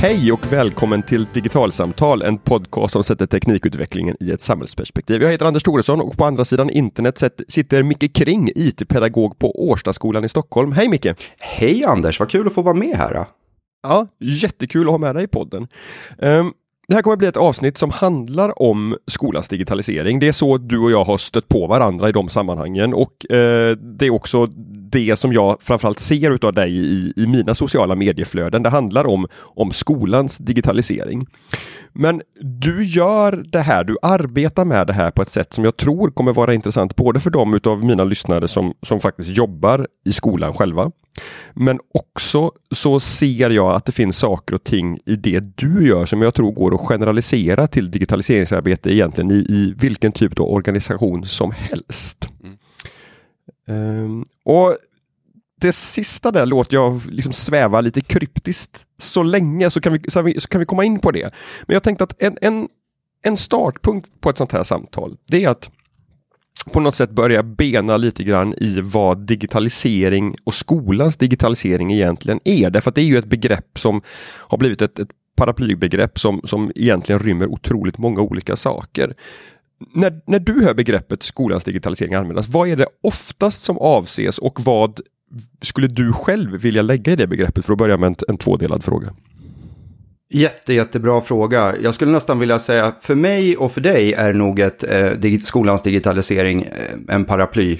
Hej och välkommen till Digitalsamtal, en podcast som sätter teknikutvecklingen i ett samhällsperspektiv. Jag heter Anders Thoresson och på andra sidan internet sitter Micke Kring, IT-pedagog på Årstaskolan i Stockholm. Hej Micke! Hej Anders, vad kul att få vara med här. Ja, jättekul att ha med dig i podden. Um, det här kommer att bli ett avsnitt som handlar om skolans digitalisering. Det är så du och jag har stött på varandra i de sammanhangen och eh, det är också det som jag framförallt ser utav dig i, i mina sociala medieflöden. Det handlar om, om skolans digitalisering. Men du gör det här, du arbetar med det här på ett sätt som jag tror kommer vara intressant både för de utav mina lyssnare som, som faktiskt jobbar i skolan själva. Men också så ser jag att det finns saker och ting i det du gör som jag tror går att generalisera till digitaliseringsarbete egentligen i, i vilken typ av organisation som helst. Mm. Um, och det sista där låter jag liksom sväva lite kryptiskt så länge så kan vi, så, vi, så kan vi komma in på det. Men jag tänkte att en, en, en startpunkt på ett sånt här samtal, det är att på något sätt börja bena lite grann i vad digitalisering och skolans digitalisering egentligen är. Därför att det är ju ett begrepp som har blivit ett, ett paraplybegrepp som, som egentligen rymmer otroligt många olika saker. När, när du hör begreppet skolans digitalisering användas, vad är det oftast som avses och vad skulle du själv vilja lägga i det begreppet för att börja med en, en tvådelad fråga? Jätte, jättebra fråga. Jag skulle nästan vilja säga för mig och för dig är nog ett, eh, skolans digitalisering eh, en paraply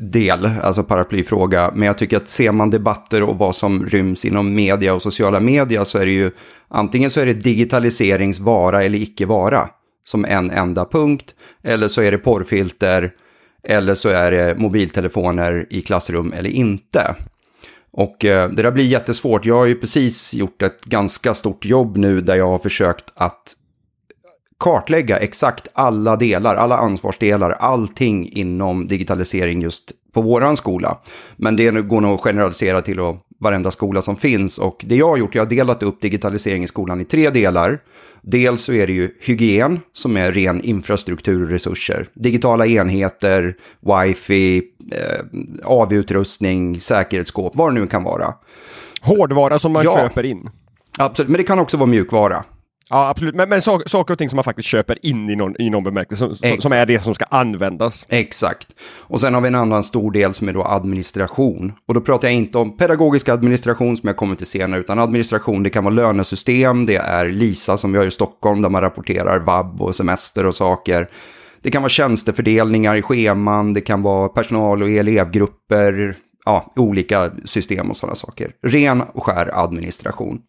del, alltså paraplyfråga. Men jag tycker att ser man debatter och vad som ryms inom media och sociala media så är det ju antingen så är det digitaliserings vara eller icke vara som en enda punkt. Eller så är det porrfilter eller så är det mobiltelefoner i klassrum eller inte. Och eh, det där blir jättesvårt. Jag har ju precis gjort ett ganska stort jobb nu där jag har försökt att kartlägga exakt alla delar, alla ansvarsdelar, allting inom digitalisering just på våran skola. Men det går nog att generalisera till att varenda skola som finns. Och det jag har gjort, jag har delat upp digitalisering i skolan i tre delar. Dels så är det ju hygien, som är ren infrastruktur och resurser. Digitala enheter, wifi, eh, AV-utrustning, säkerhetsskåp, vad det nu kan vara. Hårdvara som man ja, köper in. Absolut, men det kan också vara mjukvara. Ja, absolut. Men, men saker, saker och ting som man faktiskt köper in i någon, i någon bemärkelse, som, som, är det som ska användas. Exakt. Och sen har vi en annan stor del som är då administration. Och då pratar jag inte om pedagogisk administration som jag kommer till senare, utan administration, det kan vara lönesystem, det är LISA som vi har i Stockholm där man rapporterar vab och semester och saker. Det kan vara tjänstefördelningar i scheman, det kan vara personal och elevgrupper, ja, olika system och sådana saker. Ren och skär administration.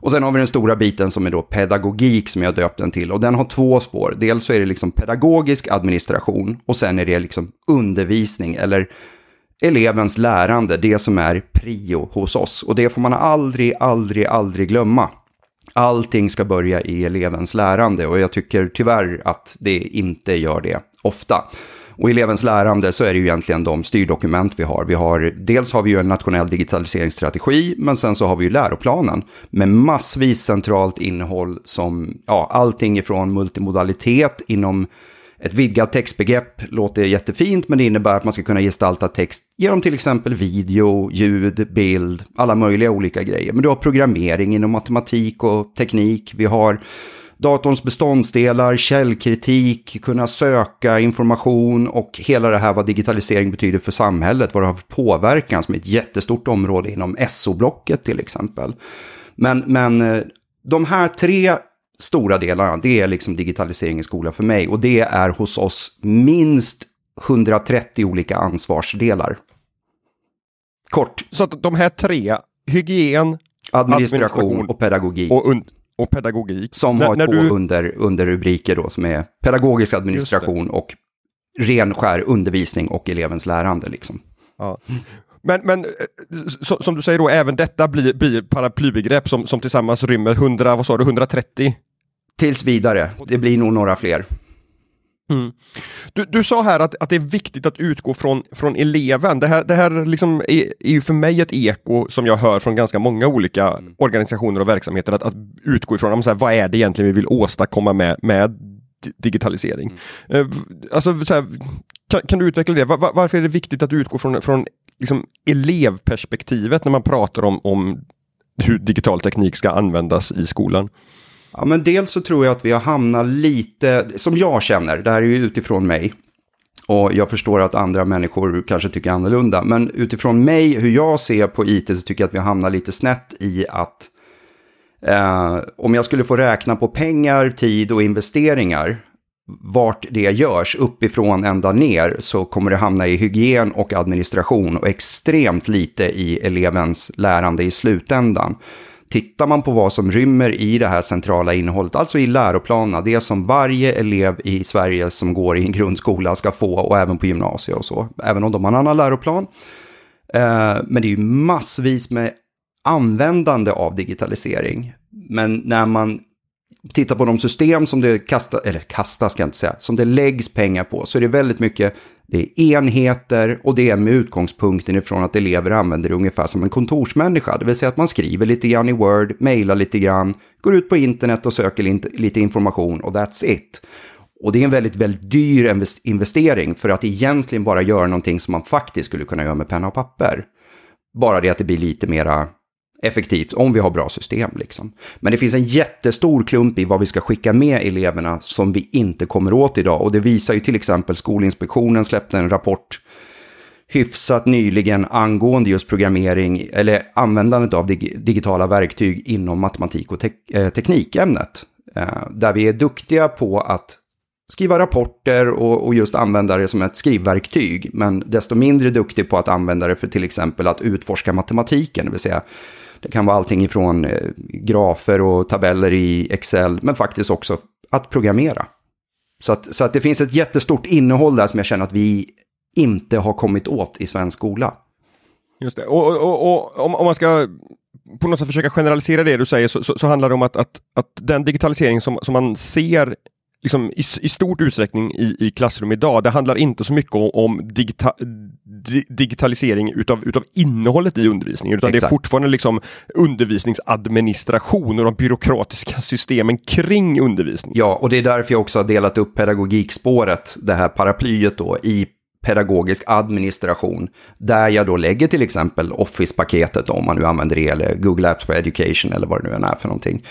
Och sen har vi den stora biten som är då pedagogik som jag döpt den till. Och den har två spår. Dels så är det liksom pedagogisk administration och sen är det liksom undervisning eller elevens lärande, det som är prio hos oss. Och det får man aldrig, aldrig, aldrig glömma. Allting ska börja i elevens lärande och jag tycker tyvärr att det inte gör det ofta. Och i elevens lärande så är det ju egentligen de styrdokument vi har. Vi har dels har vi ju en nationell digitaliseringsstrategi, men sen så har vi ju läroplanen med massvis centralt innehåll som, ja, allting ifrån multimodalitet inom ett vidgat textbegrepp låter jättefint, men det innebär att man ska kunna gestalta text genom till exempel video, ljud, bild, alla möjliga olika grejer. Men du har programmering inom matematik och teknik. Vi har datorns beståndsdelar, källkritik, kunna söka information och hela det här vad digitalisering betyder för samhället, vad det har för påverkan som är ett jättestort område inom SO-blocket till exempel. Men, men eh, de här tre stora delarna, det är liksom digitalisering i skolan för mig och det är hos oss minst 130 olika ansvarsdelar. Kort. Så att de här tre, hygien, administration, administration och pedagogik. Och och pedagogik. Som har när två du... under, underrubriker då som är pedagogisk administration och ren skär undervisning och elevens lärande. Liksom. Ja. Men, men eh, så, som du säger då, även detta blir, blir paraplybegrepp som, som tillsammans rymmer 100, vad sa du, 130? Tills vidare, det blir nog några fler. Mm. Du, du sa här att, att det är viktigt att utgå från, från eleven. Det här, det här liksom är, är ju för mig ett eko som jag hör från ganska många olika mm. organisationer och verksamheter. Att, att utgå ifrån så här, vad är det egentligen vi vill åstadkomma med, med digitalisering. Mm. Uh, alltså, här, kan, kan, du utveckla det? Var, varför är det viktigt att utgå från, från liksom elevperspektivet när man pratar om, om hur digital teknik ska användas i skolan? Ja, men dels så tror jag att vi har hamnat lite, som jag känner, det här är ju utifrån mig, och jag förstår att andra människor kanske tycker annorlunda, men utifrån mig, hur jag ser på IT, så tycker jag att vi hamnar lite snett i att eh, om jag skulle få räkna på pengar, tid och investeringar, vart det görs uppifrån ända ner så kommer det hamna i hygien och administration och extremt lite i elevens lärande i slutändan. Tittar man på vad som rymmer i det här centrala innehållet, alltså i läroplanerna, det som varje elev i Sverige som går i en grundskola ska få och även på gymnasiet och så, även om de har en annan läroplan. Eh, men det är ju massvis med användande av digitalisering. Men när man tittar på de system som det kastas, eller kastas ska jag inte säga, som det läggs pengar på, så är det väldigt mycket, det är enheter och det är med utgångspunkten ifrån att elever använder det ungefär som en kontorsmänniska. Det vill säga att man skriver lite grann i Word, mejlar lite grann, går ut på internet och söker lite information och that's it. Och det är en väldigt, väldigt dyr investering för att egentligen bara göra någonting som man faktiskt skulle kunna göra med penna och papper. Bara det att det blir lite mera effektivt om vi har bra system. Liksom. Men det finns en jättestor klump i vad vi ska skicka med eleverna som vi inte kommer åt idag. Och det visar ju till exempel Skolinspektionen släppte en rapport hyfsat nyligen angående just programmering eller användandet av dig digitala verktyg inom matematik och te eh, teknikämnet. Eh, där vi är duktiga på att skriva rapporter och, och, just använda det som ett skrivverktyg, men desto mindre duktig på att använda det för till exempel att utforska matematiken, det vill säga det kan vara allting ifrån eh, grafer och tabeller i Excel, men faktiskt också att programmera. Så att, så att det finns ett jättestort innehåll där som jag känner att vi inte har kommit åt i svensk skola. Just det, och, och, och om, om, man ska på något sätt försöka generalisera det du säger så, så, så handlar det om att, att, att den digitalisering som, som man ser liksom, i, i stort utsträckning i, i klassrum idag. Det handlar inte så mycket om, om digita, di, digitalisering utav, utav innehållet i undervisningen, utan Exakt. det är fortfarande liksom undervisningsadministration och de byråkratiska systemen kring undervisning. Ja, och det är därför jag också har delat upp pedagogikspåret, det här paraplyet då, i pedagogisk administration, där jag då lägger till exempel Office-paketet om man nu använder det, eller Google Apps for Education eller vad det nu än är för någonting.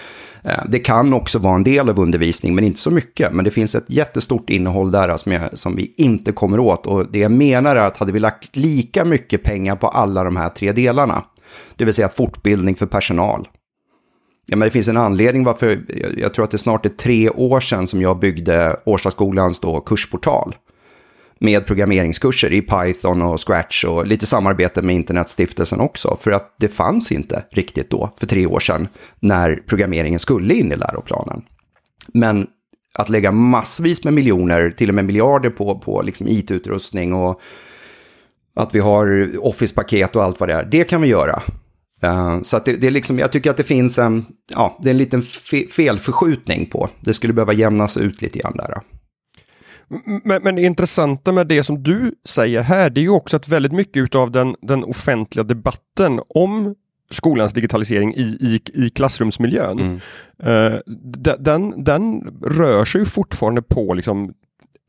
Eh, det kan också vara en del av undervisning, men inte så mycket. Men det finns ett jättestort innehåll där alltså, som, jag, som vi inte kommer åt. Och det jag menar är att hade vi lagt lika mycket pengar på alla de här tre delarna, det vill säga fortbildning för personal, Ja, men det finns en anledning varför, jag tror att det snart är tre år sedan som jag byggde Årstaskolans då kursportal med programmeringskurser i Python och Scratch och lite samarbete med Internetstiftelsen också. För att det fanns inte riktigt då, för tre år sedan, när programmeringen skulle in i läroplanen. Men att lägga massvis med miljoner, till och med miljarder på, på liksom IT-utrustning och att vi har Office-paket och allt vad det är, det kan vi göra. Uh, så att det, det, är liksom, jag tycker att det finns en, ja, det är en liten fe felförskjutning på. Det skulle behöva jämnas ut lite grann där. Men, men det intressanta med det som du säger här, det är ju också att väldigt mycket av den, den offentliga debatten om skolans digitalisering i, i, i klassrumsmiljön. Mm. Uh, den, den rör sig fortfarande på liksom,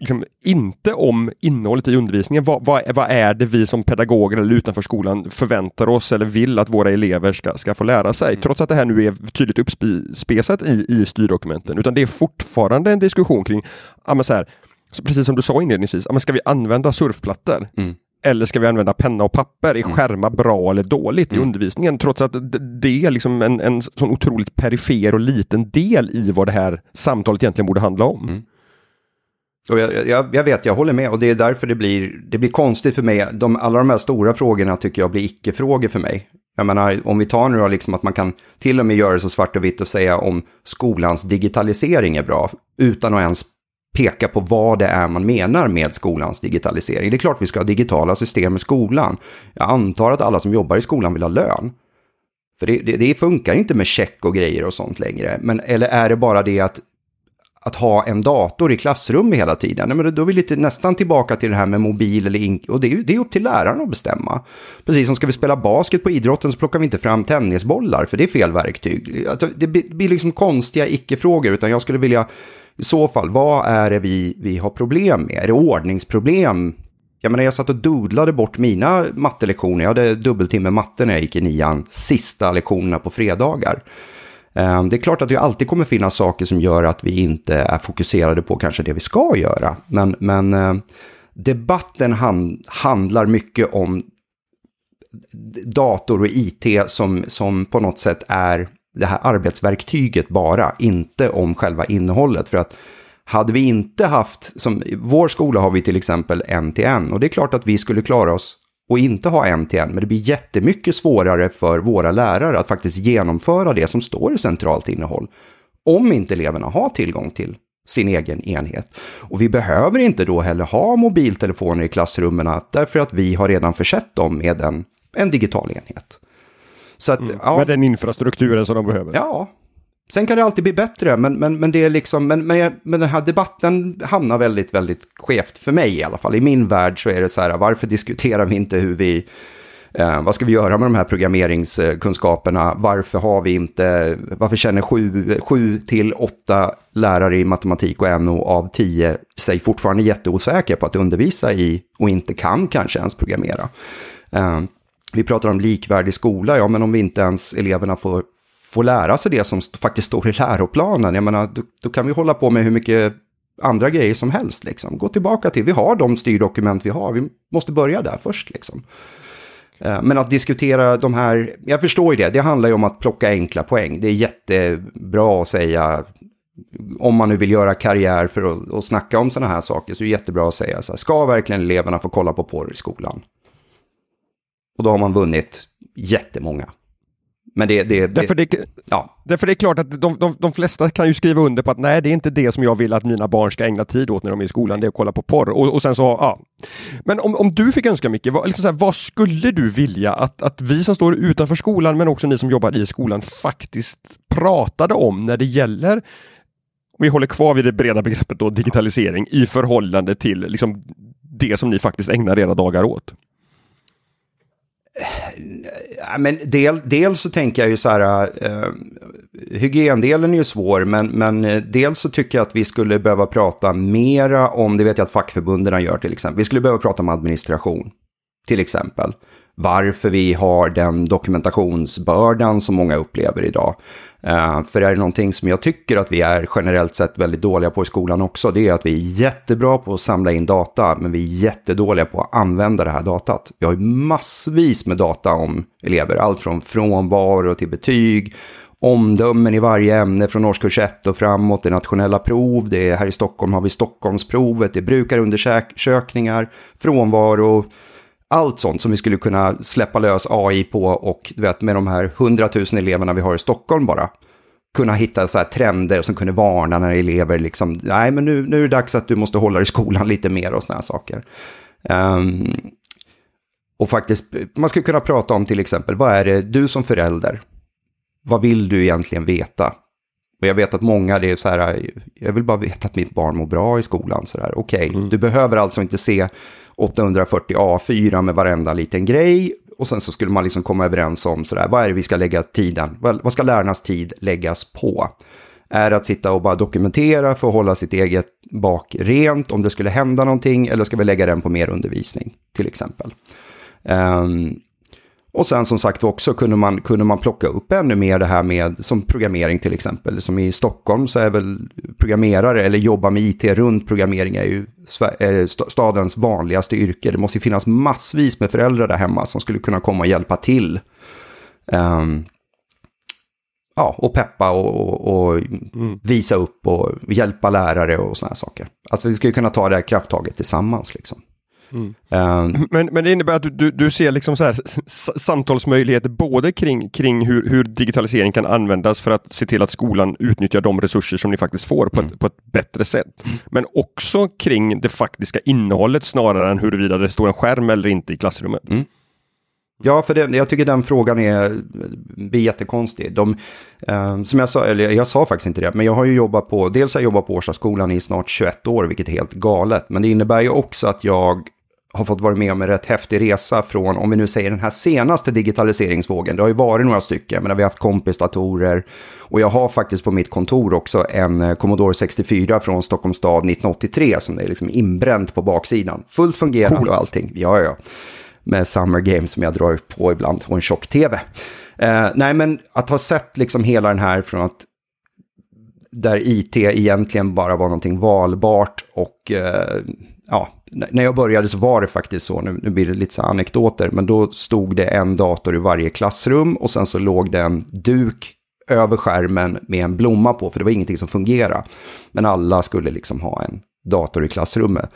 liksom, inte om innehållet i undervisningen. Vad, vad, vad, är det vi som pedagoger eller utanför skolan förväntar oss eller vill att våra elever ska, ska få lära sig? Mm. Trots att det här nu är tydligt uppspesat i, i styrdokumenten. Utan det är fortfarande en diskussion kring, ja, så här, precis som du sa inledningsvis, ska vi använda surfplattor? Mm. Eller ska vi använda penna och papper? Är mm. skärmar bra eller dåligt mm. i undervisningen? Trots att det är liksom en, en sån otroligt perifer och liten del i vad det här samtalet egentligen borde handla om. Mm. Och jag, jag, jag, vet, jag håller med och det är därför det blir, det blir konstigt för mig. De, alla de här stora frågorna tycker jag blir icke-frågor för mig. Jag menar, om vi tar nu då liksom att man kan till och med göra det så svart och vitt och säga om skolans digitalisering är bra, utan att ens peka på vad det är man menar med skolans digitalisering. Det är klart vi ska ha digitala system i skolan. Jag antar att alla som jobbar i skolan vill ha lön. För det, det, det funkar inte med check och grejer och sånt längre. Men, eller är det bara det att att ha en dator i klassrummet hela tiden. Men då är vi lite nästan tillbaka till det här med mobil eller ink. Och det är, det är upp till läraren att bestämma. Precis som ska vi spela basket på idrotten så plockar vi inte fram tennisbollar för det är fel verktyg. Alltså, det blir liksom konstiga icke-frågor utan jag skulle vilja i så fall, vad är det vi, vi har problem med? Är det ordningsproblem? jag menar jag satt och doodlade bort mina mattelektioner. Jag hade dubbeltimme matte när jag gick i nian, sista lektionerna på fredagar. Ehm, det är klart att det alltid kommer finnas saker som gör att vi inte är fokuserade på kanske det vi ska göra. Men, men eh, debatten hand, handlar mycket om dator och IT som, som på något sätt är det här arbetsverktyget bara, inte om själva innehållet. För att hade vi inte haft, som i vår skola har vi till exempel en till en, och det är klart att vi skulle klara oss och inte ha en till en, men det blir jättemycket svårare för våra lärare att faktiskt genomföra det som står i centralt innehåll. Om inte eleverna har tillgång till sin egen enhet. Och vi behöver inte då heller ha mobiltelefoner i klassrummen därför att vi har redan försett dem med en, en digital enhet. Så att, mm, ja. Med den infrastrukturen som de behöver. Ja. Sen kan det alltid bli bättre, men, men, men det är liksom, men, men, men den här debatten hamnar väldigt, väldigt skevt för mig i alla fall. I min värld så är det så här, varför diskuterar vi inte hur vi Eh, vad ska vi göra med de här programmeringskunskaperna? Varför har vi inte, varför känner sju, sju till åtta lärare i matematik och NO av tio sig fortfarande jätteosäkra på att undervisa i och inte kan kanske ens programmera? Eh, vi pratar om likvärdig skola, ja men om vi inte ens eleverna får, får lära sig det som faktiskt står i läroplanen, jag menar, då, då kan vi hålla på med hur mycket andra grejer som helst. Liksom. Gå tillbaka till, vi har de styrdokument vi har, vi måste börja där först. Liksom. Eh, men att diskutera de här, jag förstår ju det, det handlar ju om att plocka enkla poäng. Det är jättebra att säga, om man nu vill göra karriär för att, att snacka om sådana här saker, så är det jättebra att säga så här, ska verkligen eleverna få kolla på porr i skolan? Och då har man vunnit jättemånga. Men det, det, därför, det, ja. därför det är klart att de, de, de, flesta kan ju skriva under på att nej, det är inte det som jag vill att mina barn ska ägna tid åt när de är i skolan, det är att kolla på porr. Och, och sen så, ja. Men om, om du fick önska Micke, vad, liksom så här, vad skulle du vilja att, att vi som står utanför skolan, men också ni som jobbar i skolan, faktiskt pratade om när det gäller vi håller kvar vid det breda begreppet då, digitalisering i förhållande till liksom, det som ni faktiskt ägnar era dagar åt? Men del, dels så tänker jag ju så här, eh, hygiendelen är ju svår, men, men eh, dels så tycker jag att vi skulle behöva prata mera om, det vet jag att fackförbunden gör till exempel, vi skulle behöva prata om administration, till exempel varför vi har den dokumentationsbördan som många upplever idag. Eh, för är det någonting som jag tycker att vi är generellt sett väldigt dåliga på i skolan också, det är att vi är jättebra på att samla in data, men vi är jättedåliga på att använda det här datat. Vi har ju massvis med data om elever, allt från frånvaro till betyg, omdömen i varje ämne från årskurs 1 och framåt, det är nationella prov, det är här i Stockholm har vi Stockholmsprovet, det är brukarundersökningar, frånvaro, allt sånt som vi skulle kunna släppa lös AI på och du vet, med de här hundratusen eleverna vi har i Stockholm bara kunna hitta så här trender som kunde varna när elever liksom, nej men nu, nu är det dags att du måste hålla dig i skolan lite mer och sådana här saker. Um, och faktiskt, man skulle kunna prata om till exempel, vad är det du som förälder, vad vill du egentligen veta? Och jag vet att många, det är så här, jag vill bara veta att mitt barn mår bra i skolan. Okej, okay, mm. du behöver alltså inte se 840 A4 med varenda liten grej. Och sen så skulle man liksom komma överens om sådär, vad är det vi ska lägga tiden, vad ska lärarnas tid läggas på? Är det att sitta och bara dokumentera för att hålla sitt eget bak rent om det skulle hända någonting, eller ska vi lägga den på mer undervisning till exempel? Um, och sen som sagt också kunde man, kunde man plocka upp ännu mer det här med som programmering till exempel. Som i Stockholm så är väl programmerare eller jobba med IT runt programmering är ju stadens vanligaste yrke. Det måste ju finnas massvis med föräldrar där hemma som skulle kunna komma och hjälpa till. Um, ja, och peppa och, och, och mm. visa upp och hjälpa lärare och sådana saker. Alltså vi skulle kunna ta det här krafttaget tillsammans liksom. Mm. Um, men, men det innebär att du, du, du ser liksom så här, samtalsmöjligheter både kring, kring hur, hur, digitalisering kan användas för att se till att skolan utnyttjar de resurser som ni faktiskt får på, mm. ett, på ett bättre sätt. Mm. Men också kring det faktiska innehållet snarare än huruvida det står en skärm eller inte i klassrummet. Mm. Ja, för det, jag tycker den frågan är, blir jättekonstig. De, eh, som jag sa, eller jag sa faktiskt inte det, men jag har ju jobbat på, dels har jag jobbat på Årstaskolan i snart 21 år, vilket är helt galet. Men det innebär ju också att jag har fått vara med om en rätt häftig resa från, om vi nu säger den här senaste digitaliseringsvågen, det har ju varit några stycken, men vi har haft kompisdatorer och jag har faktiskt på mitt kontor också en eh, Commodore 64 från Stockholms stad 1983 som är liksom inbränt på baksidan. Fullt fungerande Coolt. och allting. Ja, ja. Med Summer Games som jag drar på ibland och en tjock-tv. Eh, nej, men att ha sett liksom hela den här från att där IT egentligen bara var någonting valbart och eh, ja, när jag började så var det faktiskt så, nu, nu blir det lite så anekdoter, men då stod det en dator i varje klassrum och sen så låg det en duk över skärmen med en blomma på, för det var ingenting som fungerade. Men alla skulle liksom ha en dator i klassrummet.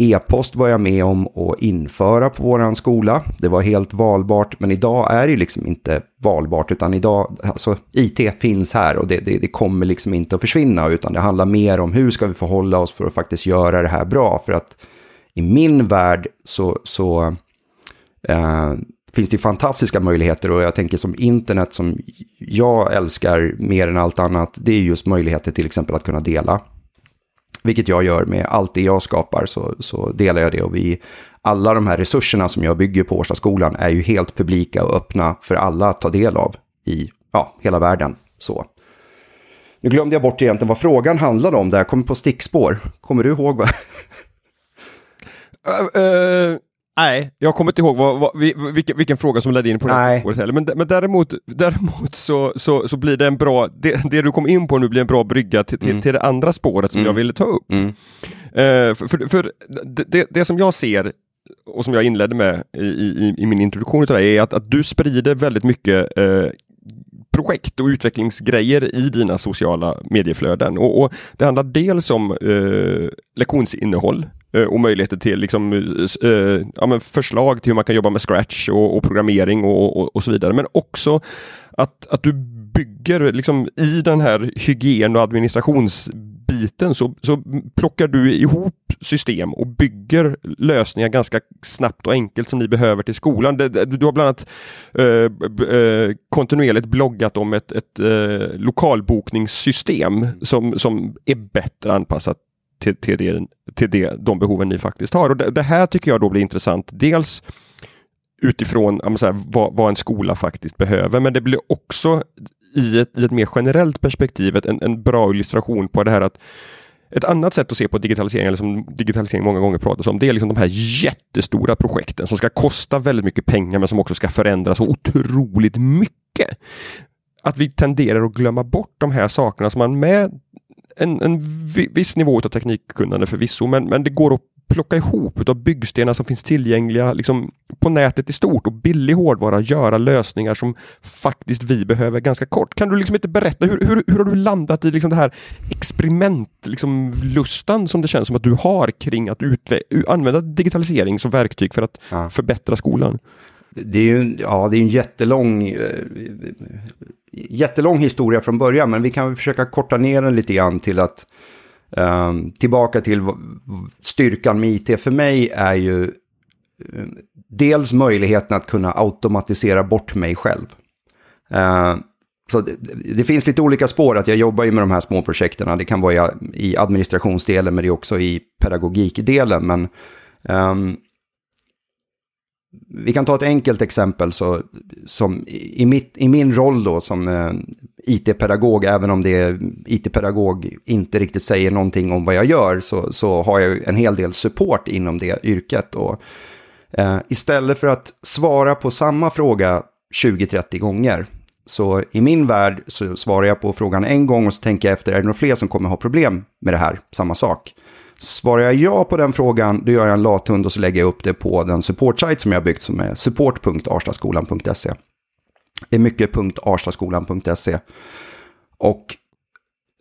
E-post var jag med om att införa på vår skola. Det var helt valbart, men idag är det liksom inte valbart, utan idag, alltså IT finns här och det, det, det, kommer liksom inte att försvinna, utan det handlar mer om hur ska vi förhålla oss för att faktiskt göra det här bra. För att i min värld så, så eh, finns det fantastiska möjligheter och jag tänker som internet som jag älskar mer än allt annat, det är just möjligheter till exempel att kunna dela vilket jag gör med allt det jag skapar, så, så delar jag det. Och vi, alla de här resurserna som jag bygger på Årstaskolan är ju helt publika och öppna för alla att ta del av i ja, hela världen. Så. Nu glömde jag bort egentligen vad frågan handlade om där, jag kommer på stickspår. Kommer du ihåg? Vad? Uh, uh, Nej, jag kommer inte ihåg vad, vad, vilken, vilken, fråga som ledde in på det heller. Men, men däremot, däremot så, så, så blir det en bra, det, det, du kom in på nu blir en bra brygga till, till, mm. till det andra spåret som mm. jag ville ta upp. Mm. Uh, för, för, för det, det, som jag ser och som jag inledde med i, i, i min introduktion till dig är att, att du sprider väldigt mycket uh, projekt och utvecklingsgrejer i dina sociala medieflöden. Och, och det handlar dels om uh, lektionsinnehåll, Eh, Eh, och möjligheter till liksom, uh, ja, förslag till hur man kan jobba med Scratch och, och programmering och, och, och, så vidare. Men också att, att du bygger liksom, i den här hygien och administrationsbiten så, så plockar du ihop system och bygger lösningar ganska snabbt och enkelt som ni behöver till skolan. Du har bland annat eh, kontinuerligt bloggat om ett, ett lokalbokningssystem som, som är bättre anpassat till, till, det, till det, de behoven ni faktiskt har. Och det, det här tycker jag då blir intressant. Dels utifrån här, vad, vad, en skola faktiskt behöver, men det blir också i ett, i ett mer generellt perspektiv en, en bra illustration på det här att ett annat sätt att se på digitalisering, eller som digitalisering många gånger pratas om, det är liksom de här jättestora projekten som ska kosta väldigt mycket pengar men som också ska förändras så otroligt mycket. Att vi tenderar att glömma bort de här sakerna som man med en, en viss nivå av teknikkunnande förvisso, men, men det går att plocka ihop av byggstenar som finns tillgängliga liksom, på nätet i stort och billig hårdvara göra lösningar som faktiskt vi behöver ganska kort. Kan du liksom inte berätta hur, hur, hur har du landat i liksom det här experimentlustan liksom, som det känns som att du har kring att använda digitalisering som verktyg för att ja. förbättra skolan? Det är ju ja, det är en jättelång eh, jättelång historia från början, men vi kan försöka korta ner den lite grann till att ehm, tillbaka till styrkan med IT för mig är ju eh, dels möjligheten att kunna automatisera bort mig själv. Ehm, så det, det, finns lite olika spår, att jag jobbar ju med de här små projekten. Det kan vara i administrationsdelen, men det är också i pedagogikdelen. Men um, vi kan ta ett enkelt exempel så, som i, mitt, i min roll då som eh, IT-pedagog, även om det IT-pedagog inte riktigt säger någonting om vad jag gör, så, så har jag en hel del support inom det yrket. Och, eh, istället för att svara på samma fråga 20-30 gånger, så i min värld så svarar jag på frågan en gång och så tänker jag efter, är det några fler som kommer ha problem med det här, samma sak? Svarar jag ja på den frågan, då gör jag en lathund och så lägger jag upp det på den supportsajt som jag byggt som är support.arstaskolan.se. Det är mycket .arstaskolan.se. Och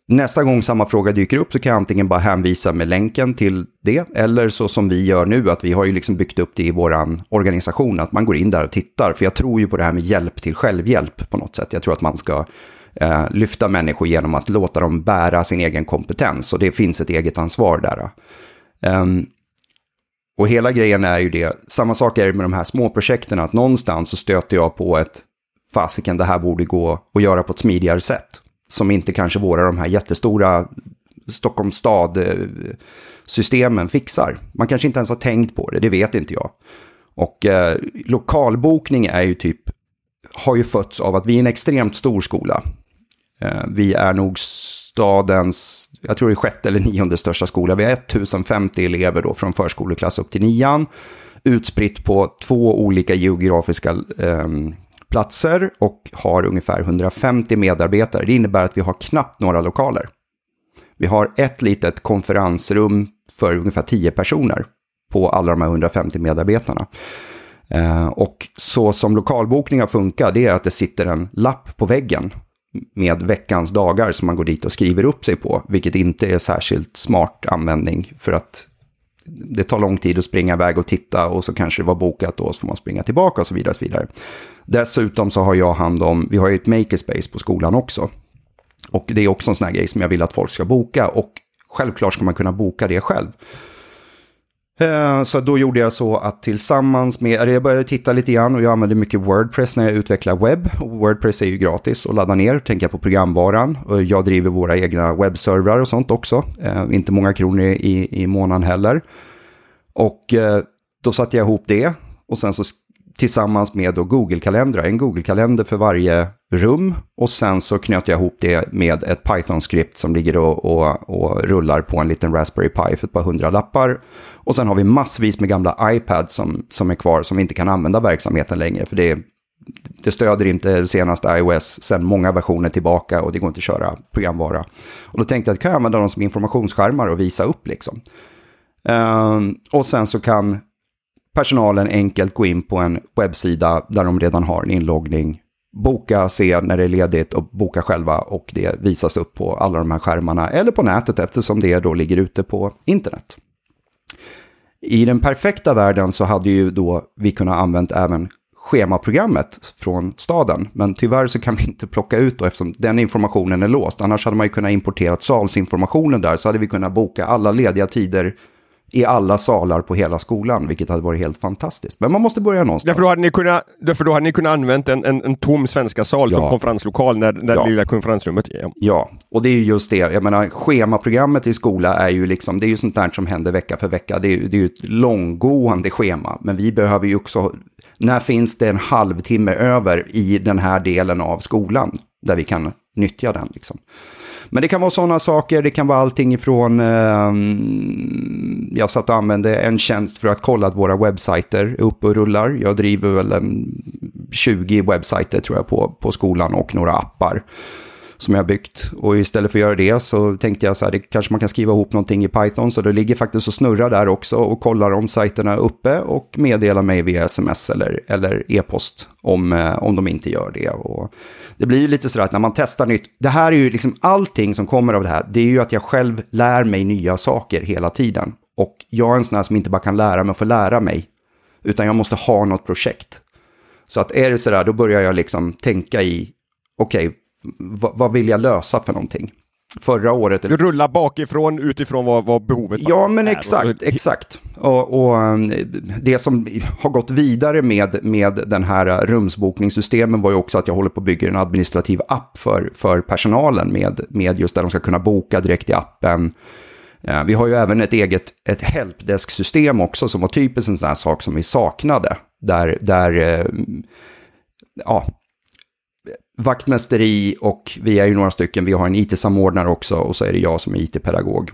nästa gång samma fråga dyker upp så kan jag antingen bara hänvisa med länken till det, eller så som vi gör nu, att vi har ju liksom byggt upp det i vår organisation, att man går in där och tittar. För jag tror ju på det här med hjälp till självhjälp på något sätt. Jag tror att man ska eh, lyfta människor genom att låta dem bära sin egen kompetens. Och det finns ett eget ansvar där. Um, och hela grejen är ju det, samma sak är det med de här små projekten, att någonstans så stöter jag på ett fasiken, det här borde gå att göra på ett smidigare sätt. Som inte kanske våra de här jättestora Stockholms stad-systemen fixar. Man kanske inte ens har tänkt på det, det vet inte jag. Och eh, lokalbokning är ju typ, har ju fötts av att vi är en extremt stor skola. Eh, vi är nog stadens, jag tror det är sjätte eller nionde största skola. Vi har 1050 elever då från förskoleklass upp till nian. Utspritt på två olika geografiska eh, platser och har ungefär 150 medarbetare. Det innebär att vi har knappt några lokaler. Vi har ett litet konferensrum för ungefär 10 personer på alla de här 150 medarbetarna. Eh, och så som lokalbokningar funkar, det är att det sitter en lapp på väggen med veckans dagar som man går dit och skriver upp sig på, vilket inte är särskilt smart användning för att det tar lång tid att springa iväg och titta och så kanske det var bokat då, så får man springa tillbaka och så vidare. Och så vidare. Dessutom så har jag hand om, vi har ju ett makerspace på skolan också. Och det är också en sån här grej som jag vill att folk ska boka och självklart ska man kunna boka det själv. Eh, så då gjorde jag så att tillsammans med, jag började titta lite grann och jag använder mycket Wordpress när jag utvecklar webb. Och Wordpress är ju gratis att ladda ner, tänka på programvaran. Och jag driver våra egna webbservrar och sånt också. Eh, inte många kronor i, i månaden heller. Och eh, då satte jag ihop det och sen så tillsammans med då Google-kalendrar, en Google-kalender för varje rum och sen så knöt jag ihop det med ett Python-skript som ligger och, och, och, rullar på en liten Raspberry Pi för ett par hundra lappar. Och sen har vi massvis med gamla iPads som, som är kvar som vi inte kan använda verksamheten längre för det, det stöder inte senaste iOS sen många versioner tillbaka och det går inte att köra programvara. Och då tänkte jag att kan jag använda dem som informationsskärmar och visa upp liksom. Um, och sen så kan personalen enkelt gå in på en webbsida där de redan har en inloggning, boka, se när det är ledigt och boka själva och det visas upp på alla de här skärmarna eller på nätet eftersom det då ligger ute på internet. I den perfekta världen så hade ju då vi kunnat använt även schemaprogrammet från staden. Men tyvärr så kan vi inte plocka ut då eftersom den informationen är låst. Annars hade man ju kunnat importera salsinformationen där så hade vi kunnat boka alla lediga tider i alla salar på hela skolan, vilket hade varit helt fantastiskt. Men man måste börja någonstans. Därför då hade ni kunnat, därför då hade ni kunnat använt en, en, en tom svenska sal ja. som konferenslokal när, när ja. det lilla konferensrummet är. Ja, och det är ju just det. Jag menar, schemaprogrammet i skola är ju liksom, det är ju sånt där som händer vecka för vecka. Det är, det är ju ett långgående schema, men vi behöver ju också, när finns det en halvtimme över i den här delen av skolan där vi kan nyttja den liksom. Men det kan vara sådana saker, det kan vara allting ifrån, eh, jag satt och använde en tjänst för att kolla att våra webbsajter är uppe och rullar. Jag driver väl en 20 webbsajter tror jag på, på skolan och några appar som jag byggt. Och istället för att göra det så tänkte jag så här, det kanske man kan skriva ihop någonting i Python. Så det ligger faktiskt och snurrar där också och kollar om sajterna är uppe och meddelar mig via sms eller, eller e-post om, eh, om de inte gör det. Och det blir ju lite sådär att när man testar nytt, det här är ju liksom allting som kommer av det här, det är ju att jag själv lär mig nya saker hela tiden. Och jag är en sån här som inte bara kan lära mig för få lära mig, utan jag måste ha något projekt. Så att är det sådär, då börjar jag liksom tänka i, okej, okay, vad vill jag lösa för någonting? Förra året... Du rullar bakifrån utifrån vad, vad behovet Ja, men exakt, exakt. Och, och, um, det som har gått vidare med, med den här rumsbokningssystemen var ju också att jag håller på att bygga en administrativ app för, för personalen med, med just där de ska kunna boka direkt i appen. Vi har ju även ett eget ett helpdesk-system också som var typiskt en sån här sak som vi saknade. Där, där eh, ja, vaktmästeri och vi är ju några stycken, vi har en it-samordnare också och så är det jag som är it-pedagog.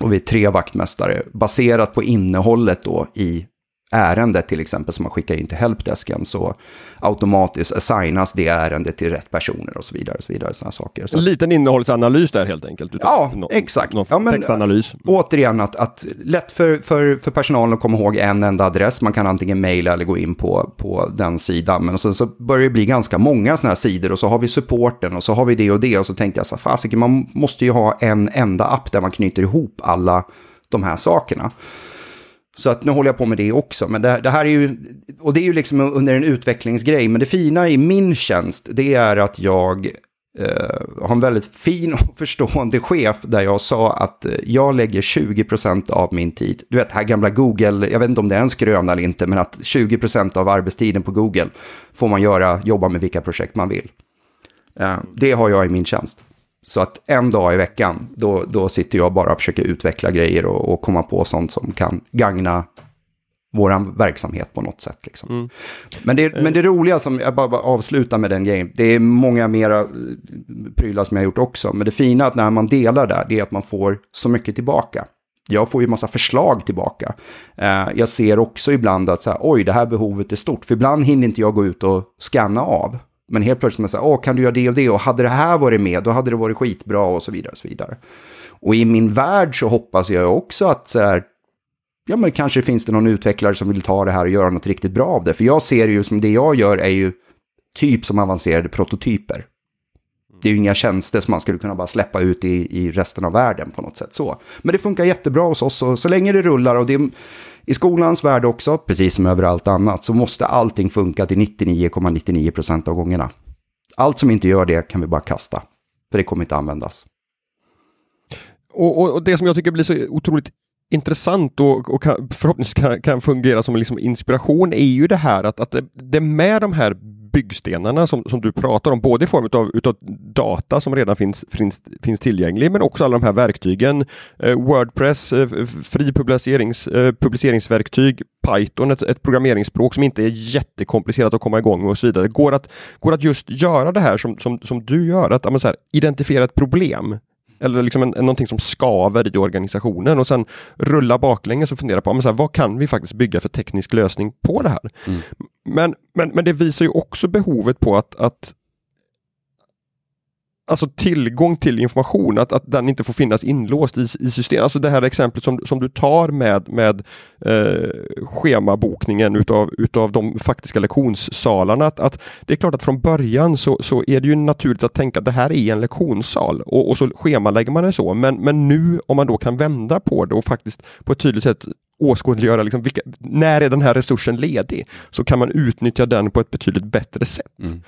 Och vi är tre vaktmästare baserat på innehållet då i ärendet till exempel som man skickar in till helpdesken så automatiskt assignas det ärendet till rätt personer och så vidare. Och så vidare såna saker. Så en liten innehållsanalys där helt enkelt? Ja, no exakt. ja, men, textanalys. Återigen att, att lätt för, för, för personalen att komma ihåg en enda adress. Man kan antingen mejla eller gå in på, på den sidan. Men sen så börjar det bli ganska många sådana här sidor och så har vi supporten och så har vi det och det. Och så tänkte jag så fasiken, man måste ju ha en enda app där man knyter ihop alla de här sakerna. Så att nu håller jag på med det också. Men det, det, här är ju, och det är ju liksom under en utvecklingsgrej. Men det fina i min tjänst, det är att jag eh, har en väldigt fin och förstående chef där jag sa att eh, jag lägger 20% av min tid. Du vet, här gamla Google, jag vet inte om det är en skröna eller inte, men att 20% av arbetstiden på Google får man göra, jobba med vilka projekt man vill. Eh, det har jag i min tjänst. Så att en dag i veckan, då, då sitter jag bara och försöker utveckla grejer och, och komma på sånt som kan gagna vår verksamhet på något sätt. Liksom. Mm. Men, det, men det roliga som, jag bara, bara avslutar med den grejen, det är många mera eh, prylar som jag har gjort också, men det fina att när man delar där, det är att man får så mycket tillbaka. Jag får ju massa förslag tillbaka. Eh, jag ser också ibland att så här, oj, det här behovet är stort, för ibland hinner inte jag gå ut och scanna av. Men helt plötsligt man säger, åh, kan du göra det och det? Och hade det här varit med, då hade det varit skitbra och så vidare. Och så vidare. Och i min värld så hoppas jag också att så här, ja men kanske finns det någon utvecklare som vill ta det här och göra något riktigt bra av det. För jag ser det ju som det jag gör är ju typ som avancerade prototyper. Det är ju inga tjänster som man skulle kunna bara släppa ut i, i resten av världen på något sätt så. Men det funkar jättebra hos oss och så länge det rullar och det i skolans värld också, precis som överallt annat, så måste allting funka till 99,99% ,99 av gångerna. Allt som inte gör det kan vi bara kasta, för det kommer inte användas. Och, och, och, det som jag tycker blir så otroligt intressant och, och kan, förhoppningsvis kan, kan, fungera som liksom inspiration är ju det här att, att det, det med de här byggstenarna som, som du pratar om, både i form av utav data som redan finns, finns, finns tillgänglig, men också alla de här verktygen. Eh, Wordpress, eh, fri publicerings, eh, publiceringsverktyg, Python, ett, ett, programmeringsspråk som inte är jättekomplicerat att komma igång med och så vidare. Går att, går att just göra det här som, som, som du gör, att så här, identifiera ett problem eller liksom en, någonting som skaver i organisationen och sen rulla baklänges och fundera på men så här, vad kan vi faktiskt bygga för teknisk lösning på det här. Mm. Men, men, men det visar ju också behovet på att, att alltså tillgång till information, att, att den inte får finnas inlåst i, i systemet. Alltså det här exemplet som, som du tar med, med eh, schemabokningen utav, utav de faktiska lektionssalarna. Att, att det är klart att från början så, så är det ju naturligt att tänka att det här är en lektionssal och, och så schemalägger man det så. Men, men nu om man då kan vända på det och faktiskt på ett tydligt sätt åskådliggöra liksom vilka, när är den här resursen ledig, så kan man utnyttja den på ett betydligt bättre sätt. Mm.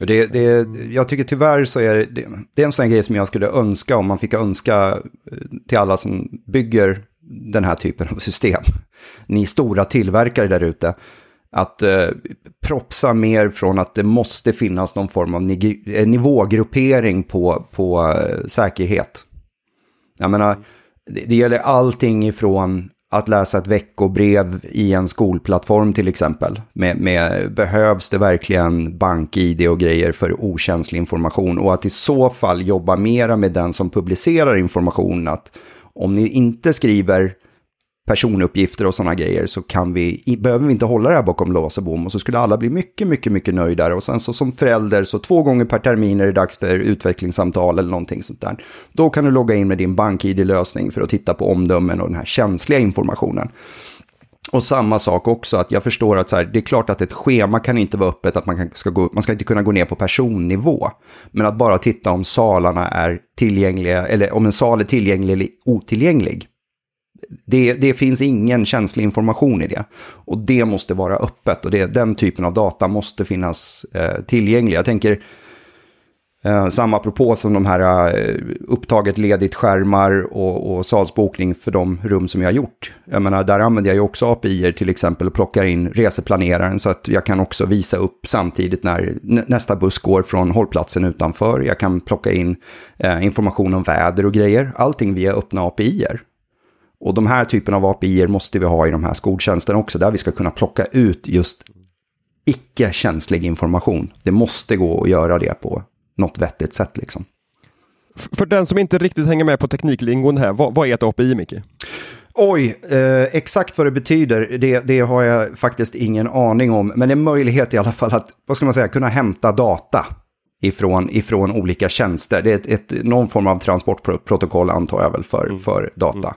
Det, det, jag tycker tyvärr så är det, det är en sån grej som jag skulle önska om man fick önska eh, till alla som bygger den här typen av system. Ni stora tillverkare där ute. Att eh, propsa mer från att det måste finnas någon form av eh, nivågruppering på, på eh, säkerhet. Jag menar, det, det gäller allting ifrån att läsa ett veckobrev i en skolplattform till exempel. Med, med, behövs det verkligen bank-id och grejer för okänslig information? Och att i så fall jobba mera med den som publicerar information. Att om ni inte skriver personuppgifter och sådana grejer så kan vi, behöver vi inte hålla det här bakom lås och bom och så skulle alla bli mycket, mycket, mycket nöjdare. Och sen så som förälder så två gånger per termin är det dags för utvecklingssamtal eller någonting sånt där. Då kan du logga in med din bank-id-lösning för att titta på omdömen och den här känsliga informationen. Och samma sak också, att jag förstår att så här, det är klart att ett schema kan inte vara öppet, att man, kan, ska gå, man ska inte kunna gå ner på personnivå. Men att bara titta om salarna är tillgängliga, eller om en sal är tillgänglig eller otillgänglig det, det, finns ingen känslig information i det. Och det måste vara öppet och det, den typen av data måste finnas eh, tillgänglig. Jag tänker eh, samma apropå som de här eh, upptaget ledigt skärmar och, och salsbokning för de rum som jag har gjort. Jag menar, där använder jag ju också API till exempel och plockar in reseplaneraren så att jag kan också visa upp samtidigt när nästa buss går från hållplatsen utanför. Jag kan plocka in eh, information om väder och grejer. Allting via öppna API. -er. Och de här typen av API måste vi ha i de här skoltjänsterna också, där vi ska kunna plocka ut just icke-känslig information. Det måste gå att göra det på något vettigt sätt liksom. För den som inte riktigt hänger med på tekniklingon här, vad, vad är ett API Micke? Oj, eh, exakt vad det betyder, det, det, har jag faktiskt ingen aning om. Men en möjlighet i alla fall att, vad ska man säga, kunna hämta data ifrån, ifrån olika tjänster. Det är ett, ett, någon form av transportprotokoll antar jag väl för, mm. för data. Mm.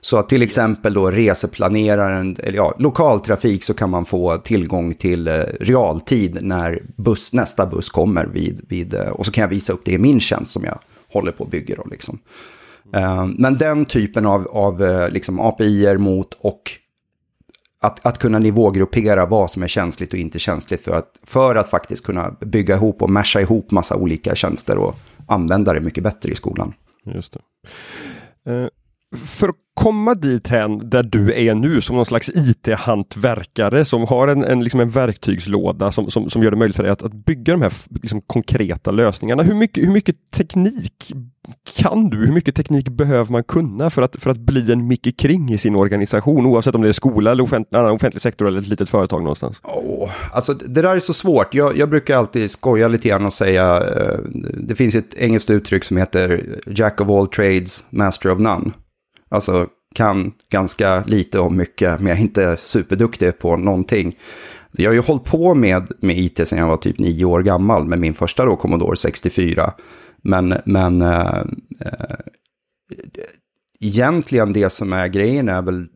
Så att till exempel då reseplaneraren, eller ja, lokaltrafik så kan man få tillgång till eh, realtid när buss, nästa buss kommer vid, vid, eh, och så kan jag visa upp det i min tjänst som jag håller på och bygger. Då, liksom. Eh, men den typen av, av liksom API-er mot och att, att kunna nivågruppera vad som är känsligt och inte känsligt för att, för att faktiskt kunna bygga ihop och masha ihop massa olika tjänster och använda det mycket bättre i skolan. Just det. Eh, för att komma dit hen där du är nu som någon slags IT-hantverkare som har en, en, liksom en verktygslåda som, som, som gör det möjligt för dig att, att bygga de här liksom, konkreta lösningarna. Hur mycket, hur mycket teknik kan du? Hur mycket teknik behöver man kunna för att, för att bli en Micke Kring i sin organisation oavsett om det är skola eller offentlig, offentlig sektor eller ett litet företag någonstans? Oh, alltså det där är så svårt. Jag, jag brukar alltid skoja lite grann och säga, eh, det finns ett engelskt uttryck som heter Jack of all trades, master of none. Alltså kan ganska lite om mycket, men jag är inte superduktig på någonting. Jag har ju hållit på med, med IT sedan jag var typ nio år gammal med min första då, Commodore 64. Men, men äh, äh, egentligen det som är grejen är väl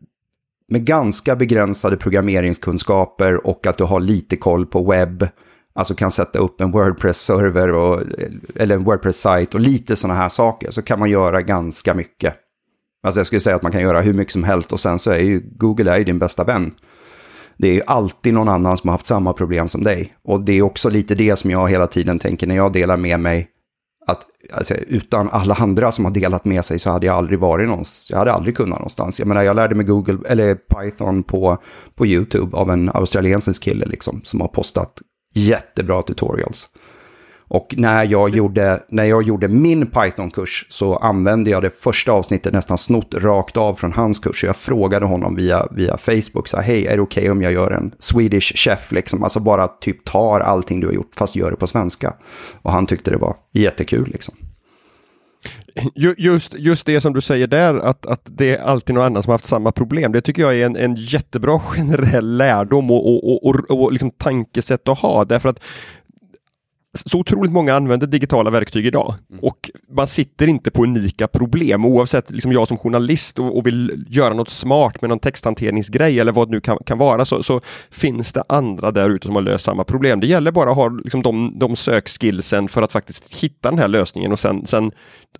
med ganska begränsade programmeringskunskaper och att du har lite koll på webb, alltså kan sätta upp en Wordpress-server eller en Wordpress-sajt och lite sådana här saker, så kan man göra ganska mycket. Alltså jag skulle säga att man kan göra hur mycket som helst och sen så är ju Google är ju din bästa vän. Det är ju alltid någon annan som har haft samma problem som dig. Och det är också lite det som jag hela tiden tänker när jag delar med mig. Att alltså, utan alla andra som har delat med sig så hade jag aldrig varit någonstans. Jag hade aldrig kunnat någonstans. Jag menar, jag lärde mig Google, eller Python på, på YouTube av en australiensisk kille liksom, som har postat jättebra tutorials. Och när jag gjorde, när jag gjorde min Python-kurs så använde jag det första avsnittet nästan snott rakt av från hans kurs. Jag frågade honom via, via Facebook, så hej, är det okej okay om jag gör en Swedish chef, liksom? Alltså bara typ tar allting du har gjort, fast gör det på svenska. Och han tyckte det var jättekul liksom. Just, just det som du säger där, att, att det är alltid någon annan som har haft samma problem. Det tycker jag är en, en jättebra generell lärdom och, och, och, och, och liksom tankesätt att ha. Därför att så otroligt många använder digitala verktyg idag mm. och man sitter inte på unika problem oavsett liksom jag som journalist och, och, vill göra något smart med någon texthanteringsgrej eller vad det nu kan, kan vara så, så, finns det andra där ute som har löst samma problem. Det gäller bara att ha liksom de, de sökskillsen för att faktiskt hitta den här lösningen och sen, sen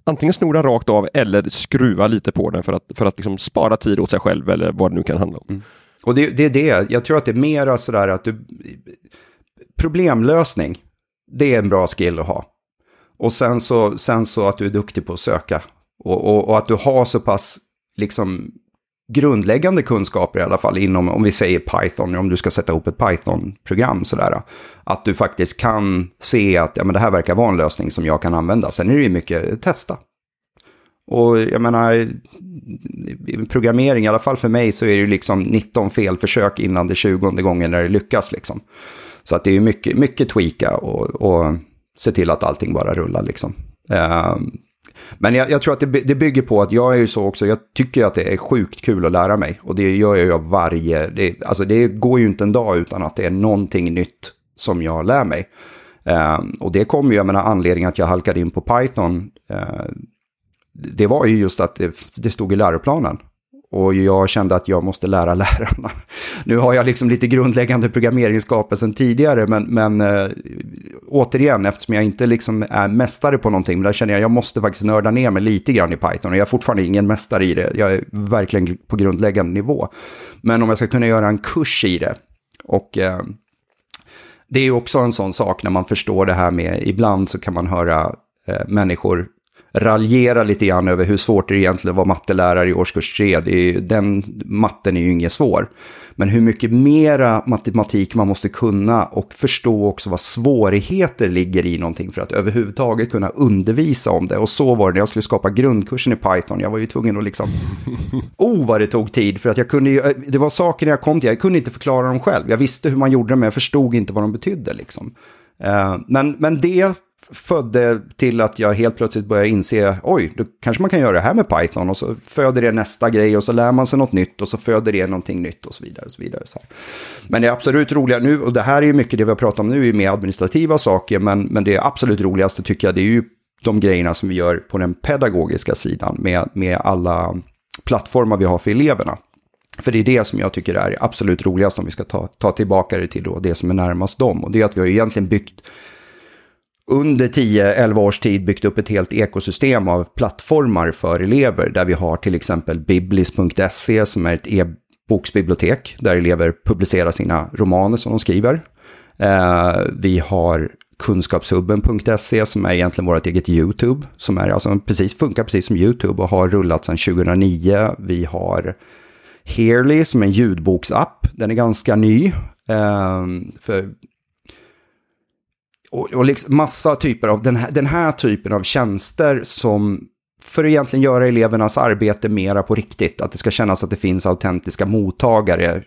antingen snora rakt av eller skruva lite på den för att, för att liksom spara tid åt sig själv eller vad det nu kan handla om. Mm. Och det, det är det, jag tror att det är mera sådär att du problemlösning det är en bra skill att ha. Och sen så, sen så att du är duktig på att söka. Och, och, och, att du har så pass liksom grundläggande kunskaper i alla fall inom, om vi säger Python, om du ska sätta ihop ett Python-program sådär. Att du faktiskt kan se att ja, men det här verkar vara en lösning som jag kan använda. Sen är det ju mycket testa. Och jag menar, programmering, i alla fall för mig, så är det ju liksom 19 felförsök innan det 20 gången när det lyckas liksom. Så att det är mycket, mycket tweaka och, och se till att allting bara rullar liksom. Ehm, men jag, jag, tror att det, det, bygger på att jag är ju så också, jag tycker att det är sjukt kul att lära mig. Och det gör jag varje, det, alltså det går ju inte en dag utan att det är någonting nytt som jag lär mig. Ehm, och det kommer ju, jag menar anledningen att jag halkade in på Python, uh, det var ju just att det, det stod i läroplanen. Och jag kände att jag måste lära lärarna. Nu har jag liksom lite grundläggande programmeringsskaper sedan tidigare, men, men äh, återigen, eftersom jag inte liksom är mästare på någonting, men där känner jag att jag måste faktiskt nörda ner mig lite grann i Python. Och jag är fortfarande ingen mästare i det, jag är verkligen på grundläggande nivå. Men om jag ska kunna göra en kurs i det, och äh, det är också en sån sak när man förstår det här med, ibland så kan man höra äh, människor raljera lite grann över hur svårt det egentligen vara mattelärare i årskurs 3. Är, den matten är ju inget svår. Men hur mycket mera matematik man måste kunna och förstå också vad svårigheter ligger i någonting för att överhuvudtaget kunna undervisa om det. Och så var det när jag skulle skapa grundkursen i Python. Jag var ju tvungen att liksom... Oh, vad det tog tid för att jag kunde ju... Det var saker när jag kom till, jag kunde inte förklara dem själv. Jag visste hur man gjorde det men jag förstod inte vad de betydde liksom. Uh, men, men det födde till att jag helt plötsligt började inse, oj, då kanske man kan göra det här med Python och så föder det nästa grej och så lär man sig något nytt och så föder det någonting nytt och så vidare. Och så vidare så Men det är absolut roliga nu, och det här är ju mycket det vi har pratat om nu, är mer administrativa saker, men, men det absolut roligaste tycker jag det är ju de grejerna som vi gör på den pedagogiska sidan med, med alla plattformar vi har för eleverna. För det är det som jag tycker är absolut roligast om vi ska ta, ta tillbaka det till då det som är närmast dem. Och det är att vi har egentligen byggt under 10-11 års tid byggt upp ett helt ekosystem av plattformar för elever där vi har till exempel biblis.se som är ett e-boksbibliotek där elever publicerar sina romaner som de skriver. Eh, vi har kunskapshubben.se som är egentligen vårt eget YouTube. Som är, alltså, precis, funkar precis som YouTube och har rullat sedan 2009. Vi har Hearly som är en ljudboksapp. Den är ganska ny. Eh, för och, och liksom massa typer av den här, den här typen av tjänster som för att egentligen göra elevernas arbete mera på riktigt. Att det ska kännas att det finns autentiska mottagare.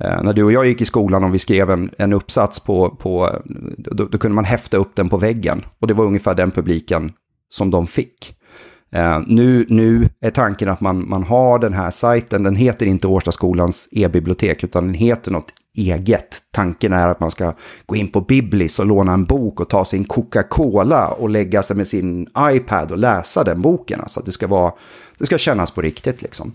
Eh, när du och jag gick i skolan och vi skrev en, en uppsats på, på då, då, kunde man häfta upp den på väggen. Och det var ungefär den publiken som de fick. Eh, nu, nu är tanken att man, man har den här sajten, den heter inte Årstaskolans e-bibliotek utan den heter något eget. Tanken är att man ska gå in på Biblis och låna en bok och ta sin Coca-Cola och lägga sig med sin iPad och läsa den boken. Alltså att det ska, vara, det ska kännas på riktigt liksom.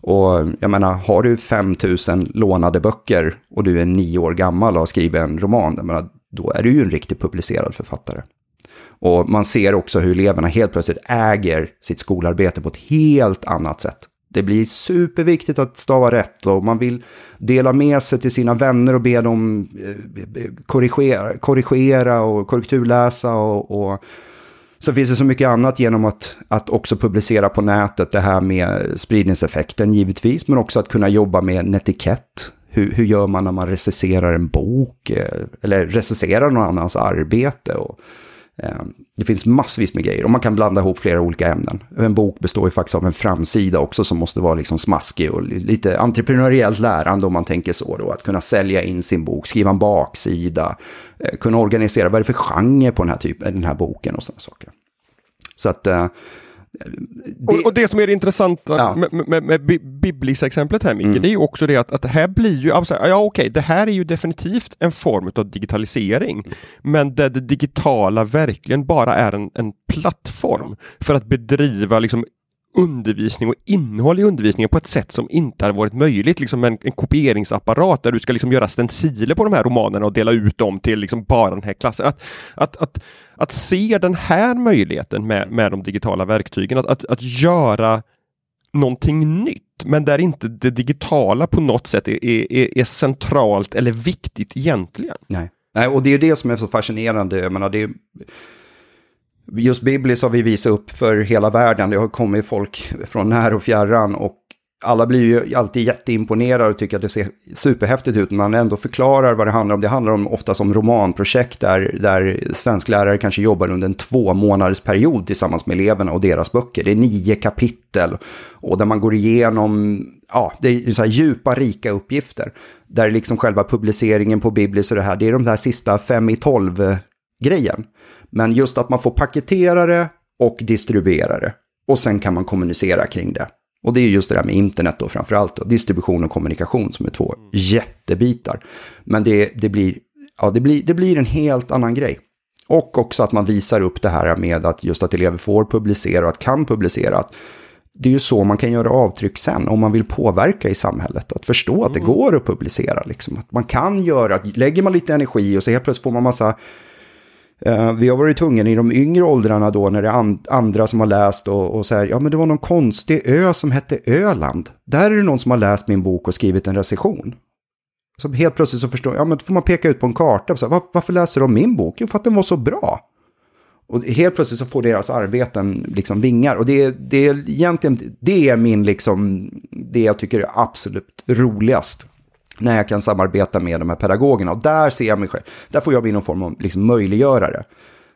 Och jag menar, har du 5000 lånade böcker och du är nio år gammal och har skrivit en roman, menar, då är du ju en riktigt publicerad författare. Och man ser också hur eleverna helt plötsligt äger sitt skolarbete på ett helt annat sätt. Det blir superviktigt att stava rätt och man vill dela med sig till sina vänner och be dem eh, korrigera, korrigera och korrekturläsa. Och, och så finns det så mycket annat genom att, att också publicera på nätet. Det här med spridningseffekten givetvis, men också att kunna jobba med en etikett. Hur, hur gör man när man recenserar en bok eh, eller recenserar någon annans arbete? Och, Ehm, det finns massvis med grejer och man kan blanda ihop flera olika ämnen. En bok består ju faktiskt av en framsida också som måste vara liksom smaskig och lite entreprenöriellt lärande om man tänker så. Då. Att kunna sälja in sin bok, skriva en baksida, eh, kunna organisera vad det är för genre på den här, typen, den här boken och sådana saker. Så att eh, det... Och, och, det som är det intressanta ja. med, med, med Biblis-exemplet här Micke, mm. det är ju också det att, att det här blir ju, alltså, ja okej, det här är ju definitivt en form av digitalisering, mm. men där det digitala verkligen bara är en, en plattform för att bedriva liksom undervisning och innehåll i undervisningen på ett sätt som inte har varit möjligt. Liksom en, en kopieringsapparat där du ska liksom göra stenciler på de här romanerna och dela ut dem till liksom bara den här klassen. Att, att, att, att se den här möjligheten med, med de digitala verktygen, att, att, att göra någonting nytt, men där inte det digitala på något sätt är, är, är centralt eller viktigt egentligen. Nej. Nej, och det är det som är så fascinerande. Jag menar, det är Just Biblis har vi visat upp för hela världen. Det har kommit folk från när och fjärran och alla blir ju alltid jätteimponerade och tycker att det ser superhäftigt ut. Man ändå förklarar vad det handlar om. Det handlar om oftast om romanprojekt där, där svensklärare kanske jobbar under en två månaders period tillsammans med eleverna och deras böcker. Det är nio kapitel och där man går igenom, ja, det är så här djupa, rika uppgifter. Där liksom själva publiceringen på Biblis och det här, det är de där sista fem i tolv grejen. Men just att man får paketera det och distribuera det. Och sen kan man kommunicera kring det. Och det är just det där med internet då framförallt. Då. Distribution och kommunikation som är två jättebitar. Men det, det, blir, ja, det, blir, det blir en helt annan grej. Och också att man visar upp det här med att just att elever får publicera och att kan publicera. Att det är ju så man kan göra avtryck sen om man vill påverka i samhället. Att förstå att det mm. går att publicera. Liksom. Att man kan göra, lägger man lite energi och så helt plötsligt får man massa Eh, vi har varit tvungna i de yngre åldrarna då när det är andra som har läst och, och så här, ja men det var någon konstig ö som hette Öland. Där är det någon som har läst min bok och skrivit en recension. Så helt plötsligt så förstår jag, ja men då får man peka ut på en karta, så här, var, varför läser de min bok? Jo, för att den var så bra. Och helt plötsligt så får deras arbeten liksom vingar. Och det, det är egentligen, det är min liksom, det jag tycker är absolut roligast när jag kan samarbeta med de här pedagogerna. Och där ser jag mig själv, där får jag bli någon form av liksom möjliggörare.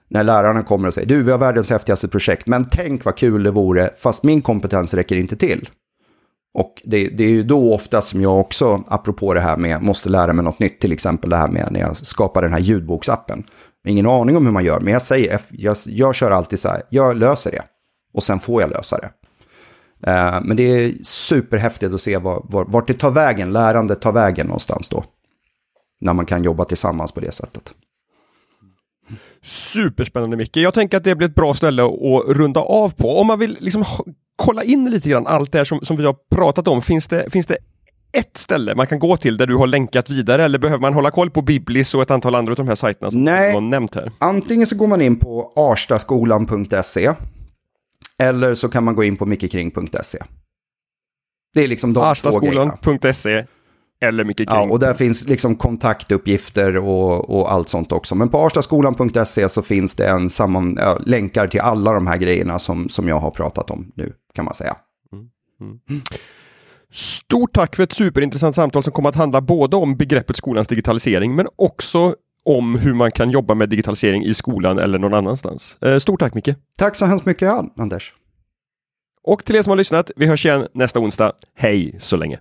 När lärarna kommer och säger, du vi har världens häftigaste projekt, men tänk vad kul det vore, fast min kompetens räcker inte till. Och det, det är ju då ofta som jag också, apropå det här med, måste lära mig något nytt, till exempel det här med när jag skapar den här ljudboksappen. Ingen aning om hur man gör, men jag säger, jag, jag kör alltid så här, jag löser det. Och sen får jag lösa det. Eh, men det är superhäftigt att se var, var, vart det tar vägen, lärandet tar vägen någonstans då. När man kan jobba tillsammans på det sättet. Superspännande Micke. Jag tänker att det blir ett bra ställe att runda av på. Om man vill liksom kolla in lite grann allt det här som, som vi har pratat om. Finns det, finns det ett ställe man kan gå till där du har länkat vidare eller behöver man hålla koll på Biblis och ett antal andra av de här sajterna som Nej, har nämnt här? Antingen så går man in på arstaskolan.se eller så kan man gå in på mickekring.se. Det är liksom de. Arstaskolan.se eller mycket kring. Ja, och där finns liksom kontaktuppgifter och, och allt sånt också. Men på arstaskolan.se så finns det en samman, ja, länkar till alla de här grejerna som, som jag har pratat om nu, kan man säga. Stort tack för ett superintressant samtal som kommer att handla både om begreppet skolans digitalisering men också om hur man kan jobba med digitalisering i skolan eller någon annanstans. Eh, Stort tack Micke! Tack så hemskt mycket, Anders. Och till er som har lyssnat, vi hörs igen nästa onsdag. Hej så länge!